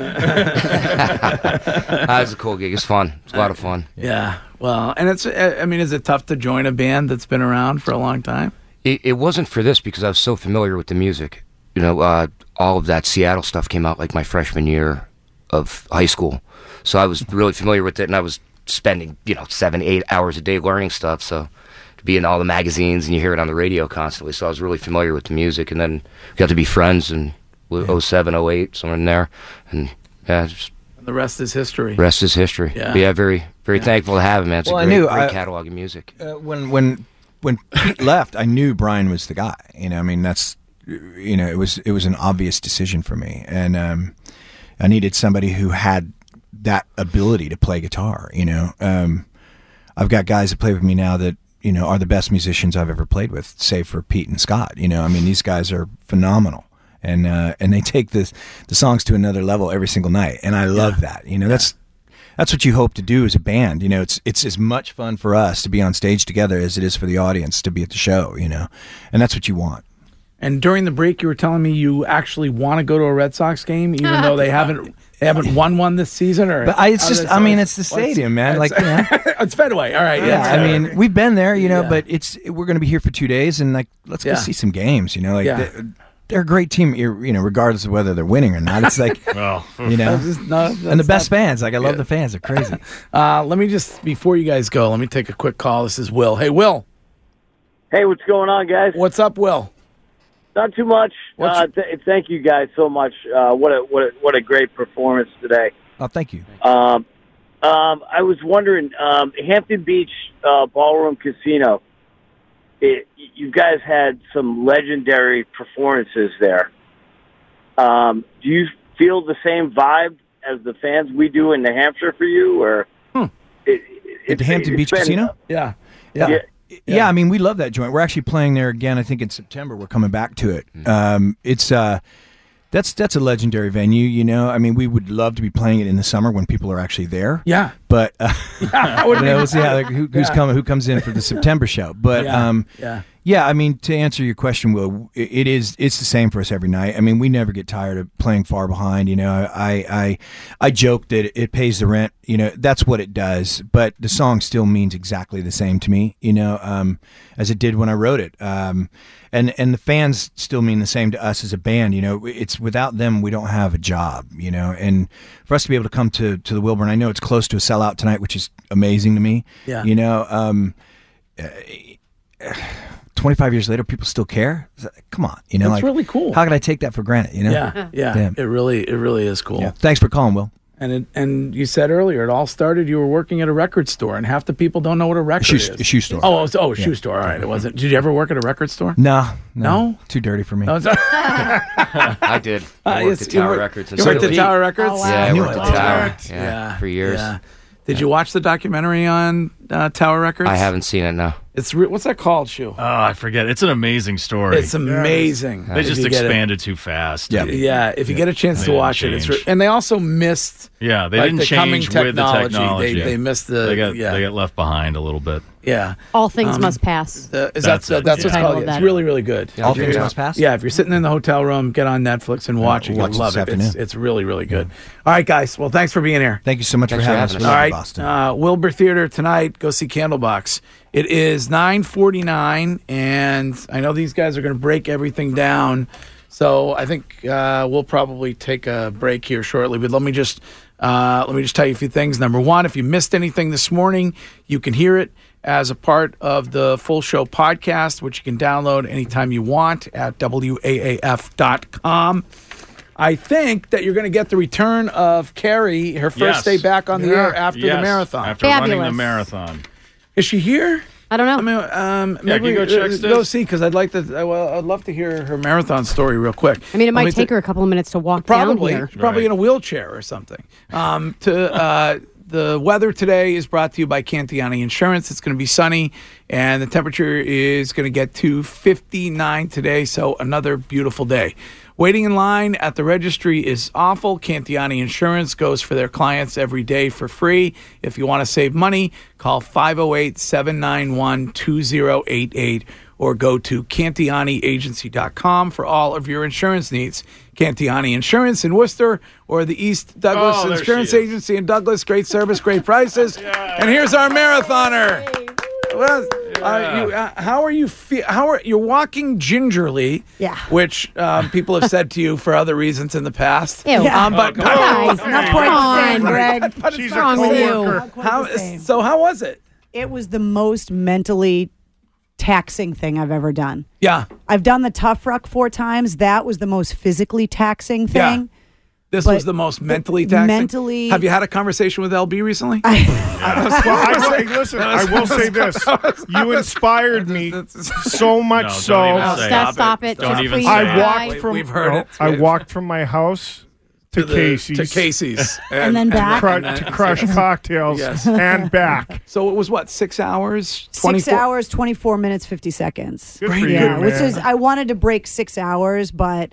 Speaker 8: That was a cool gig. It's fun. It's a lot of fun.
Speaker 2: Yeah. Well, and it's, I mean, is it tough to join a band that's been around for a long time?
Speaker 8: It, it wasn't for this because I was so familiar with the music. You know, uh, all of that Seattle stuff came out like my freshman year of high school, so I was really familiar with it, and I was spending you know seven, eight hours a day learning stuff. So to be in all the magazines and you hear it on the radio constantly, so I was really familiar with the music, and then we got to be friends and yeah. 07, 08, somewhere in there, and yeah, just
Speaker 2: The rest is history.
Speaker 8: rest is history.
Speaker 2: Yeah.
Speaker 8: But yeah, very very thankful to have him, man. It's
Speaker 7: Well, I
Speaker 8: a great,
Speaker 7: knew
Speaker 8: great
Speaker 7: I-
Speaker 8: catalog of music.
Speaker 7: uh, when when when Pete left, I knew Brian was the guy. You know, I mean, that's you know, it was it was an obvious decision for me, and um, I needed somebody who had that ability to play guitar. You know, um, I've got guys that play with me now that you know are the best musicians I've ever played with, save for Pete and Scott. You know, I mean, these guys are phenomenal. And uh, and they take this the songs to another level every single night, and I love that. You know, that's that's what you hope to do as a band. You know, it's it's as much fun for us to be on stage together as it is for the audience to be at the show. You know, and that's what you want.
Speaker 2: And during the break, you were telling me you actually want to go to a Red Sox game, even though they haven't they haven't won one this season. Or
Speaker 7: But I, it's just,
Speaker 2: does-
Speaker 7: I mean, it's the
Speaker 2: what's-
Speaker 7: stadium, man. Like, you know,
Speaker 2: it's Fenway. All right.
Speaker 7: yeah. I mean, we've been there, you know,
Speaker 2: Yeah.
Speaker 7: but it's we're going to be here for two days, and like, let's
Speaker 2: Yeah.
Speaker 7: go see some games. You know, like
Speaker 2: Yeah.
Speaker 7: they're, they're a great team. You you know, regardless of whether they're winning or not. It's like,
Speaker 6: Well,
Speaker 7: you know,
Speaker 2: That's just- no,
Speaker 7: and the
Speaker 2: that's
Speaker 7: best
Speaker 2: not-
Speaker 7: fans. Like, I love the fans. They're crazy.
Speaker 2: Uh, let me just before you guys go, let me take a quick call. This is Will. Hey, Will.
Speaker 12: Hey, what's going on, guys?
Speaker 2: What's up, Will?
Speaker 12: Not too much. Uh, th- thank you guys so much. Uh, what a what a, what a great performance today.
Speaker 7: Oh, thank you.
Speaker 12: Um, um, I was wondering, um, Hampton Beach uh, Ballroom Casino. It, you guys had some legendary performances there. Um, do you feel the same vibe as the fans we do in New Hampshire for you, or it,
Speaker 7: At the Hampton Beach
Speaker 12: been-
Speaker 7: Casino?
Speaker 2: Yeah.
Speaker 7: Yeah. yeah. I mean, we love that joint. We're actually playing there again. I think in September. We're coming back to it. Um, it's uh, that's that's a legendary venue. You know, I mean, we would love to be playing it in the summer when people are actually there.
Speaker 2: Yeah.
Speaker 7: But uh, know, we'll see how who, who's
Speaker 2: Yeah.
Speaker 7: coming, who comes in for the September show. But
Speaker 2: Yeah.
Speaker 7: um,
Speaker 2: Yeah.
Speaker 7: yeah, I mean, to answer your question, Will, it it is it's the same for us every night. I mean, we never get tired of playing far behind. You know, I I I joke that it pays the rent. You know, that's what it does. But the song still means exactly the same to me. You know, um, as it did when I wrote it. Um, and and the fans still mean the same to us as a band. You know, it's without them we don't have a job. You know, and for us to be able to come to to the Wilbur, I know it's close to a sellout tonight, which is amazing to me.
Speaker 2: Yeah.
Speaker 7: You know, um, 25 years later, people still care. Come on, you know,
Speaker 2: That's
Speaker 7: like
Speaker 2: really cool.
Speaker 7: How could I take that for granted? You know?
Speaker 2: Yeah, yeah,
Speaker 7: Damn.
Speaker 2: It really, it really is cool.
Speaker 7: Yeah. Thanks for calling, Will.
Speaker 2: And it, and you said earlier, it all started. You were working at a record store, and half the people don't know what a record
Speaker 7: shoe-
Speaker 2: is.
Speaker 7: a shoe store.
Speaker 2: Oh, it's- oh, a shoe
Speaker 7: Yeah.
Speaker 2: store. All right, it wasn't. Did you ever work at a record store?
Speaker 7: No,
Speaker 2: No?
Speaker 7: too dirty for me.
Speaker 2: No,
Speaker 8: I did. I
Speaker 2: Uh,
Speaker 8: worked
Speaker 2: yes,
Speaker 8: at
Speaker 2: you
Speaker 8: Tower
Speaker 2: worked-
Speaker 8: Records.
Speaker 2: You worked at. Tower Records.
Speaker 8: Oh, wow. Yeah, I
Speaker 2: knew
Speaker 8: worked at Tower.
Speaker 2: Worked.
Speaker 8: Yeah, for years.
Speaker 2: yeah. Did you watch the documentary on uh, Tower Records?
Speaker 8: I haven't seen it now.
Speaker 2: It's re- what's that called, Shoe?
Speaker 6: Oh, I forget. It's an amazing story.
Speaker 2: It's amazing.
Speaker 6: They just
Speaker 2: you get
Speaker 6: expanded too fast.
Speaker 2: Yeah, yeah. if you get a chance
Speaker 6: They
Speaker 2: to
Speaker 6: didn't
Speaker 2: watch it, it's re-
Speaker 6: change.
Speaker 2: and they also missed.
Speaker 6: Yeah, they
Speaker 2: like,
Speaker 6: didn't
Speaker 2: the coming
Speaker 6: change with the
Speaker 2: technology.
Speaker 6: technology.
Speaker 2: They, they missed the.
Speaker 6: They got
Speaker 2: yeah,
Speaker 6: they got left behind a little bit.
Speaker 2: yeah.
Speaker 4: All things
Speaker 2: Um,
Speaker 4: must pass.
Speaker 2: Uh, is
Speaker 6: That's
Speaker 2: that,
Speaker 6: it,
Speaker 2: that's
Speaker 6: yeah.
Speaker 2: what's
Speaker 4: Title
Speaker 2: called?
Speaker 4: of
Speaker 2: It's
Speaker 4: that.
Speaker 2: really really good.
Speaker 7: All Things Must Pass?
Speaker 2: Yeah, if you're sitting in the hotel room, get on Netflix and watch it.
Speaker 7: watch
Speaker 2: You'll
Speaker 7: it
Speaker 2: love
Speaker 7: this
Speaker 2: it. It's,
Speaker 7: afternoon.
Speaker 2: it's really really good. All right, guys. Well, thanks for being here.
Speaker 7: Thank you so much
Speaker 8: Thanks
Speaker 7: for
Speaker 8: for
Speaker 7: having us.
Speaker 8: having
Speaker 7: We
Speaker 8: us.
Speaker 7: love you,
Speaker 2: right,
Speaker 7: Boston.
Speaker 2: uh, Wilbur Theater tonight. Go see Candlebox. It is nine forty nine, and I know these guys are going to break everything down. So I think uh, we'll probably take a break here shortly. But let me just uh, let me just tell you a few things. Number one, if you missed anything this morning, you can hear it as a part of the full show podcast, which you can download anytime you want at waaf.com. I think that you're going to get the return of Carrie, her first
Speaker 6: Yes.
Speaker 2: day back on the
Speaker 6: Yeah.
Speaker 2: air after the marathon.
Speaker 6: After running the marathon.
Speaker 2: Is she here?
Speaker 4: I don't know.
Speaker 2: I mean, um,
Speaker 6: Yeah,
Speaker 2: maybe
Speaker 6: can you go check
Speaker 2: uh, go see because I'd like to. uh, Well, I'd love to hear her marathon story real quick.
Speaker 4: I mean, it
Speaker 2: Let me
Speaker 4: might take
Speaker 2: t-
Speaker 4: her a couple of minutes to walk
Speaker 2: probably
Speaker 4: down here.
Speaker 2: probably
Speaker 6: Right.
Speaker 2: in a wheelchair or something. Um, to uh, the weather today is brought to you by Cantiani Insurance. It's going to be sunny, and the temperature is going to get to 59 today. So another beautiful day. Waiting in line at the registry is awful. Cantiani Insurance goes for their clients every day for free. If you want to save money, call 508 791 2088 or go to CantianiAgency.com for all of your insurance needs. Cantiani Insurance in Worcester or the East Douglas
Speaker 6: Oh,
Speaker 2: Insurance. Agency in Douglas. Great service, great prices. And here's our marathoner. Well, uh, you, uh, how are you? Fe- how are you're walking gingerly?
Speaker 11: Yeah.
Speaker 2: Which um, people have said to you for other reasons in the past.
Speaker 4: Ew.
Speaker 2: Um, but,
Speaker 6: Oh, come on.
Speaker 4: Guys,
Speaker 11: Not
Speaker 4: come
Speaker 11: quite the
Speaker 4: on.
Speaker 11: Greg.
Speaker 2: but
Speaker 5: She's
Speaker 2: it's
Speaker 5: a
Speaker 4: wrong with you?
Speaker 5: coworker.
Speaker 2: How, so how was it?
Speaker 11: It was the most mentally taxing thing I've ever done.
Speaker 2: Yeah.
Speaker 11: I've done the tough ruck four times. That was the most physically taxing thing.
Speaker 2: Yeah.
Speaker 11: Thing.
Speaker 2: This
Speaker 11: But
Speaker 2: was the most mentally taxing.
Speaker 11: mentally-
Speaker 2: Have you had a conversation with LB recently?
Speaker 5: Well, I will, hey, listen, I will say this: you inspired me so much
Speaker 6: No,
Speaker 5: so.
Speaker 6: don't even
Speaker 4: Oh,
Speaker 6: say
Speaker 4: stop,
Speaker 6: it.
Speaker 4: stop it.
Speaker 6: Don't
Speaker 4: Just
Speaker 6: even
Speaker 4: please
Speaker 6: say
Speaker 5: I walked
Speaker 2: We-
Speaker 5: from.
Speaker 2: we've heard
Speaker 5: no,
Speaker 2: it.
Speaker 5: I walked from my house to,
Speaker 2: the-
Speaker 5: Casey's
Speaker 2: To Casey's.
Speaker 11: And then back.
Speaker 5: cru-
Speaker 2: and then-
Speaker 5: to crush cocktails
Speaker 2: Yes.
Speaker 5: and back.
Speaker 2: So it was what six hours?
Speaker 11: Six hours, 24 minutes, 50 seconds.
Speaker 5: Good for
Speaker 11: yeah,
Speaker 5: you,
Speaker 11: which is I wanted to break six hours, but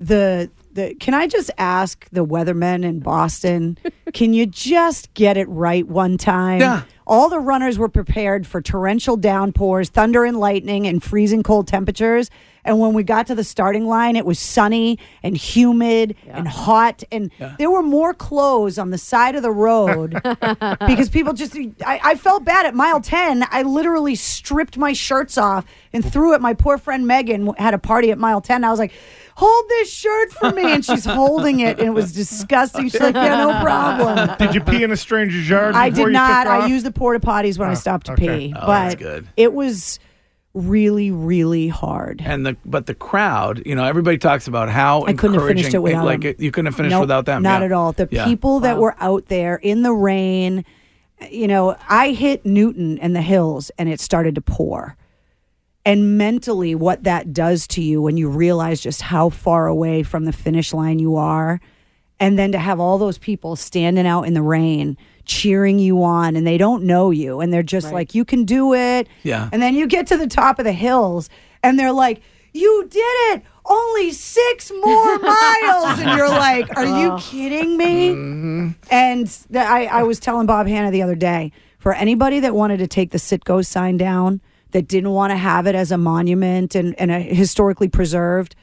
Speaker 11: the the can I just ask the weathermen in Boston, can you just get it right one time?
Speaker 2: Yeah.
Speaker 11: All the runners were prepared for torrential downpours, thunder and lightning, and freezing cold temperatures. And when we got to the starting line, it was sunny and humid and hot. And there were more clothes on the side of the road because people just, I, I felt bad at mile 10. I literally stripped my shirts off and threw it. My poor friend Megan had a party at mile 10. I was like, hold this shirt for me. And she's holding it. And it was disgusting. She's like, yeah, no problem.
Speaker 5: Did you pee in a stranger's yard?
Speaker 11: I
Speaker 5: before
Speaker 11: did
Speaker 5: you
Speaker 11: not.
Speaker 5: Took off?
Speaker 11: I used the porta potties when I ah, stopped to
Speaker 5: okay.
Speaker 11: pee.
Speaker 2: Oh,
Speaker 11: but
Speaker 2: that's good.
Speaker 11: it was really, really hard.
Speaker 2: And the but the crowd, you know, everybody talks about how
Speaker 11: I couldn't have finished it without
Speaker 2: like
Speaker 11: them.
Speaker 2: it- you couldn't have finished
Speaker 11: Nope,
Speaker 2: without them.
Speaker 11: Not
Speaker 2: yeah.
Speaker 11: at all. The
Speaker 2: Yeah.
Speaker 11: people that were out there in the rain, you know, I hit Newton and the hills and it started to pour. And mentally, what that does to you when you realize just how far away from the finish line you are, and then to have all those people standing out in the rain cheering you on, and they don't know you, and they're just like, you can do it.
Speaker 2: Yeah.
Speaker 11: And then you get to the top of the hills and they're like, You did it! Only six more miles. And you're like, Are you kidding me? Mm-hmm. And the, I, I was telling Bob Hanna the other day for anybody that wanted to take the Citgo sign down, that didn't want to have it as a monument and, and a historically preserved,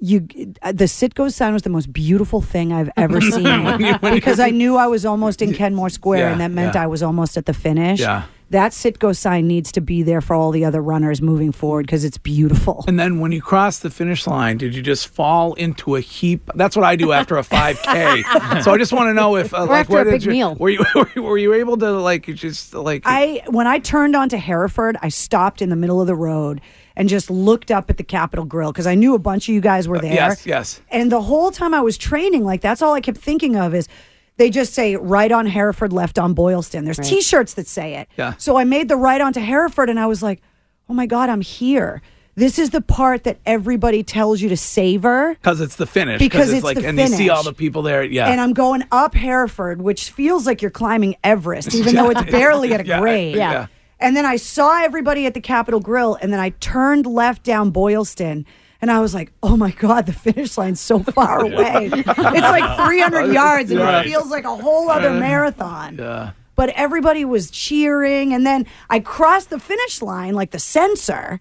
Speaker 11: you the Citgo sign was the most beautiful thing I've ever seen
Speaker 2: When you- when you-
Speaker 11: because I knew I was almost in Kenmore Square
Speaker 2: Yeah,
Speaker 11: and that meant
Speaker 2: yeah.
Speaker 11: I was almost at the finish.
Speaker 2: Yeah.
Speaker 11: That Citgo sign needs to be there for all the other runners moving forward because it's beautiful.
Speaker 2: And then when you cross the finish line, did you just fall into a heap? That's what I do after a 5K. so I just want to know if, uh,
Speaker 11: Or
Speaker 2: like,
Speaker 11: after
Speaker 2: what
Speaker 11: a
Speaker 2: did
Speaker 11: big
Speaker 2: you,
Speaker 11: meal.
Speaker 2: Were you were you able to like just like
Speaker 11: I when I turned onto Hereford, I stopped in the middle of the road and just looked up at the Capital Grille because I knew a bunch of you guys were there.
Speaker 2: Uh, yes yes
Speaker 11: And the whole time I was training, like that's all I kept thinking of is they just say right on Hereford, left on Boylston. There's
Speaker 2: Right.
Speaker 11: T-shirts that say it.
Speaker 2: Yeah.
Speaker 11: So I made the right onto Hereford, and I was like, oh my god, I'm here. This is the part that everybody tells you to savor.
Speaker 2: because it's the finish
Speaker 11: Because it's
Speaker 2: like
Speaker 11: the
Speaker 2: and you see all the people there yeah
Speaker 11: And I'm going up Hereford, which feels like you're climbing Everest, even though it's barely at a
Speaker 2: Yeah,
Speaker 11: grade.
Speaker 2: yeah.
Speaker 11: And then I saw everybody at the Capital Grille, and then I turned left down Boylston, and I was like, "Oh my God, the finish line's so far away! it's like 300 yards, and it feels like a whole other marathon."
Speaker 2: Yeah.
Speaker 11: But everybody was cheering, and then I crossed the finish line like the sensor,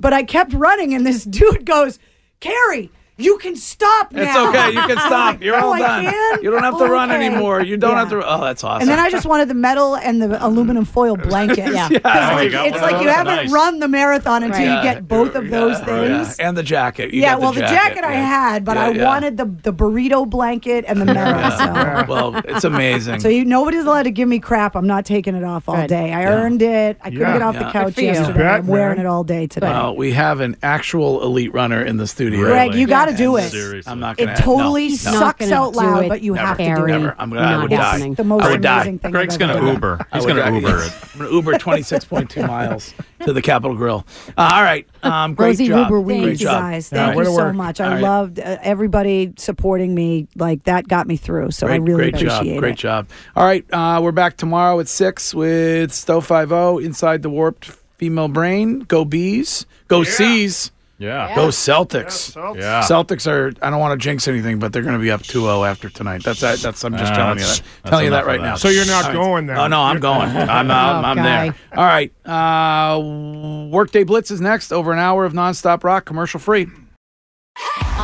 Speaker 11: but I kept running, and this dude goes, "Carrie." You can stop now.
Speaker 2: It's okay. You can stop. You're
Speaker 11: Oh,
Speaker 2: all
Speaker 11: I
Speaker 2: done.
Speaker 11: can?
Speaker 2: You don't have to oh run
Speaker 11: Okay.
Speaker 2: anymore. You don't
Speaker 11: Yeah.
Speaker 2: have to. Oh, that's awesome.
Speaker 11: And then I just wanted the metal and the aluminum foil blanket.
Speaker 2: Yeah.
Speaker 11: 'Cause,
Speaker 2: Oh,
Speaker 11: like,
Speaker 2: got
Speaker 11: it's
Speaker 2: one of
Speaker 11: like you
Speaker 2: those?
Speaker 11: haven't
Speaker 2: Nice.
Speaker 11: run the marathon until
Speaker 2: Yeah.
Speaker 11: you get both of those
Speaker 2: Yeah.
Speaker 11: things.
Speaker 2: Yeah. and the jacket. You
Speaker 11: yeah,
Speaker 2: got
Speaker 11: well, the jacket, I
Speaker 2: yeah.
Speaker 11: had, but
Speaker 2: Yeah,
Speaker 11: I
Speaker 2: yeah.
Speaker 11: wanted the the burrito blanket and the metal. So.
Speaker 2: well, it's amazing.
Speaker 11: So you, nobody's allowed to give me crap. I'm not taking it off all
Speaker 4: Good.
Speaker 11: day. I
Speaker 2: Yeah.
Speaker 11: earned it. I couldn't
Speaker 2: Yeah.
Speaker 11: get off
Speaker 2: Yeah.
Speaker 11: the couch
Speaker 2: Good for you.
Speaker 11: yesterday. I'm wearing it all day today.
Speaker 2: Well, we have an actual elite runner in the studio.
Speaker 11: Greg, you got to do
Speaker 2: And
Speaker 11: it.
Speaker 2: I'm not
Speaker 11: It
Speaker 2: gonna.
Speaker 11: totally
Speaker 2: no, no.
Speaker 11: sucks
Speaker 4: gonna
Speaker 11: out loud, but you
Speaker 2: Never.
Speaker 11: have to do it.
Speaker 2: Never. I'm gonna. I would die.
Speaker 11: The most
Speaker 2: I would die.
Speaker 11: amazing thing
Speaker 6: Greg's
Speaker 11: I've
Speaker 6: gonna
Speaker 11: ever done.
Speaker 6: Uber.
Speaker 2: I
Speaker 6: He's
Speaker 2: would
Speaker 6: gonna
Speaker 2: die.
Speaker 6: Uber it.
Speaker 2: I'm gonna Uber 26.2 miles to the Capital Grille. Uh, all right. Um, great
Speaker 4: Rosie
Speaker 2: job.
Speaker 4: Uber
Speaker 11: Thank
Speaker 2: Great
Speaker 11: you
Speaker 2: job.
Speaker 11: guys.
Speaker 2: Yeah,
Speaker 11: Thank
Speaker 2: way
Speaker 11: you
Speaker 2: to
Speaker 11: so
Speaker 2: work.
Speaker 11: much.
Speaker 2: All
Speaker 11: I
Speaker 2: right.
Speaker 11: loved uh, everybody supporting me. Like that got me through. So I
Speaker 2: Great,
Speaker 11: really
Speaker 2: great
Speaker 11: appreciate
Speaker 2: job.
Speaker 11: it.
Speaker 2: Great job. All right, uh, we're back tomorrow at six with Stowe Five O inside the warped female brain. Go bees. Go C's.
Speaker 6: Yeah.
Speaker 2: Go Celtics.
Speaker 6: Yeah.
Speaker 2: Celtics are. I don't want to jinx anything, but they're going to be up 2-0 after tonight. That's that's. I'm just
Speaker 6: Ah,
Speaker 2: telling you that. Telling you that right
Speaker 6: of
Speaker 2: now.
Speaker 5: So you're not
Speaker 2: All right.
Speaker 5: going then?
Speaker 2: Oh no, I'm going. I'm I'm,
Speaker 4: Oh,
Speaker 2: I'm there. All right. Uh, Workday Blitz is next. Over an hour of nonstop rock, commercial free.